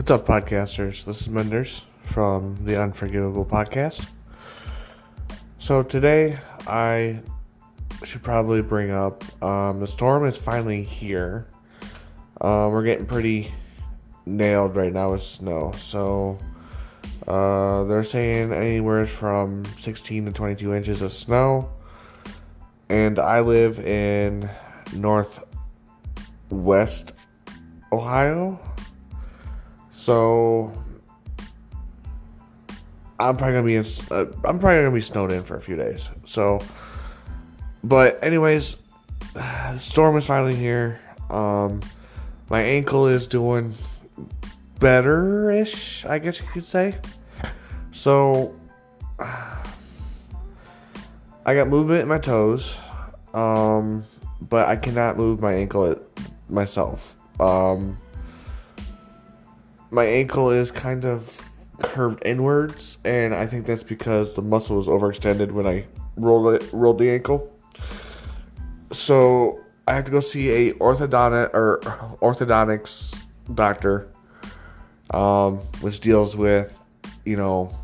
What's up, podcasters? This is Menders from the Unforgivable Podcast. So, today I should probably bring up um, the storm is finally here. Um, we're getting pretty nailed right now with snow. So, uh, they're saying anywhere from 16 to 22 inches of snow. And I live in northwest Ohio. So I'm probably gonna be in, uh, I'm probably gonna be snowed in for a few days. So, but anyways, the storm is finally here. Um, my ankle is doing better-ish, I guess you could say. So, I got movement in my toes, um, but I cannot move my ankle myself. Um, my ankle is kind of curved inwards, and I think that's because the muscle was overextended when I rolled it, rolled the ankle. So I have to go see a orthodontic or orthodontics doctor, um, which deals with you know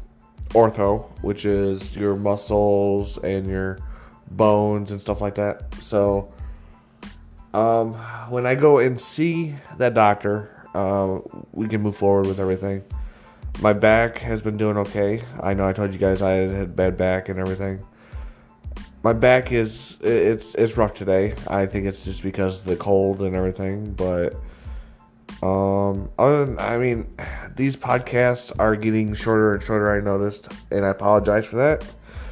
ortho, which is your muscles and your bones and stuff like that. So um, when I go and see that doctor, uh, we can move forward with everything. My back has been doing okay. I know I told you guys I had bad back and everything. My back is it's it's rough today. I think it's just because the cold and everything, but um other than, I mean these podcasts are getting shorter and shorter I noticed and I apologize for that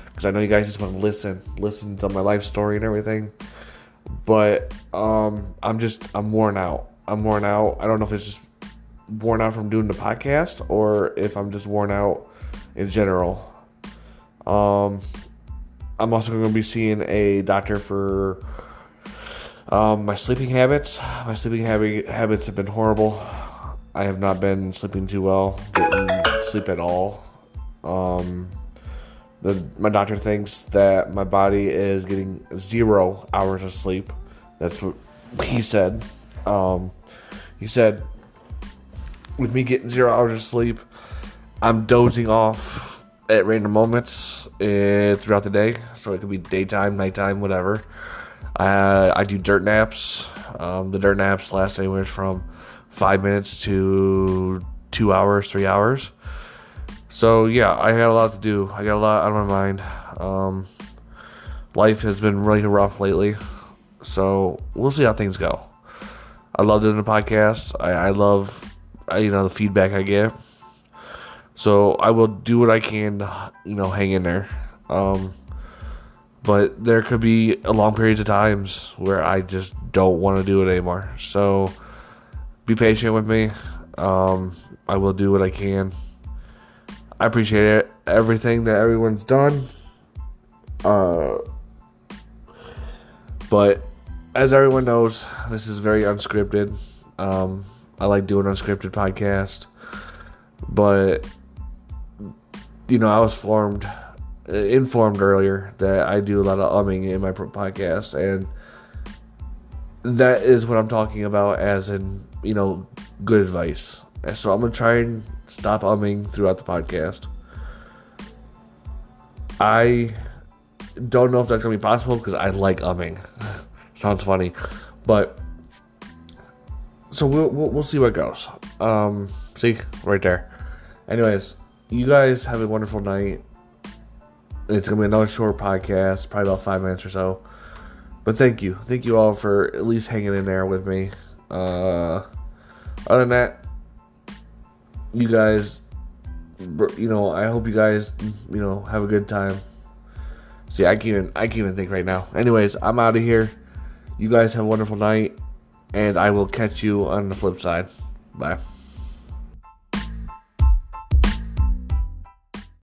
because I know you guys just want to listen, listen to my life story and everything. But um I'm just I'm worn out. I'm worn out. I don't know if it's just worn out from doing the podcast or if I'm just worn out in general. Um, I'm also going to be seeing a doctor for um, my sleeping habits. My sleeping habit, habits have been horrible. I have not been sleeping too well, getting sleep at all. Um, the, my doctor thinks that my body is getting zero hours of sleep. That's what he said. Um, he said, with me getting zero hours of sleep, I'm dozing off at random moments uh, throughout the day. So it could be daytime, nighttime, whatever. Uh, I do dirt naps. Um, the dirt naps last anywhere from five minutes to two hours, three hours. So yeah, I got a lot to do. I got a lot on my mind. Um, life has been really rough lately. So we'll see how things go. I love doing the podcast. I, I love, you know, the feedback I get. So I will do what I can, you know, hang in there. Um, but there could be long periods of times where I just don't want to do it anymore. So be patient with me. Um, I will do what I can. I appreciate it, everything that everyone's done. Uh, but as everyone knows, this is very unscripted. Um, I like doing unscripted podcast, but you know, I was formed informed earlier that I do a lot of umming in my podcast, and that is what I'm talking about as in you know good advice. So I'm gonna try and stop umming throughout the podcast. I don't know if that's gonna be possible because I like umming. Sounds funny, but so we'll, we'll we'll see what goes. Um, see right there. Anyways, you guys have a wonderful night. It's gonna be another short podcast, probably about five minutes or so. But thank you, thank you all for at least hanging in there with me. Uh, other than that, you guys, you know, I hope you guys, you know, have a good time. See, I can't even, I can't even think right now. Anyways, I'm out of here. You guys have a wonderful night, and I will catch you on the flip side. Bye.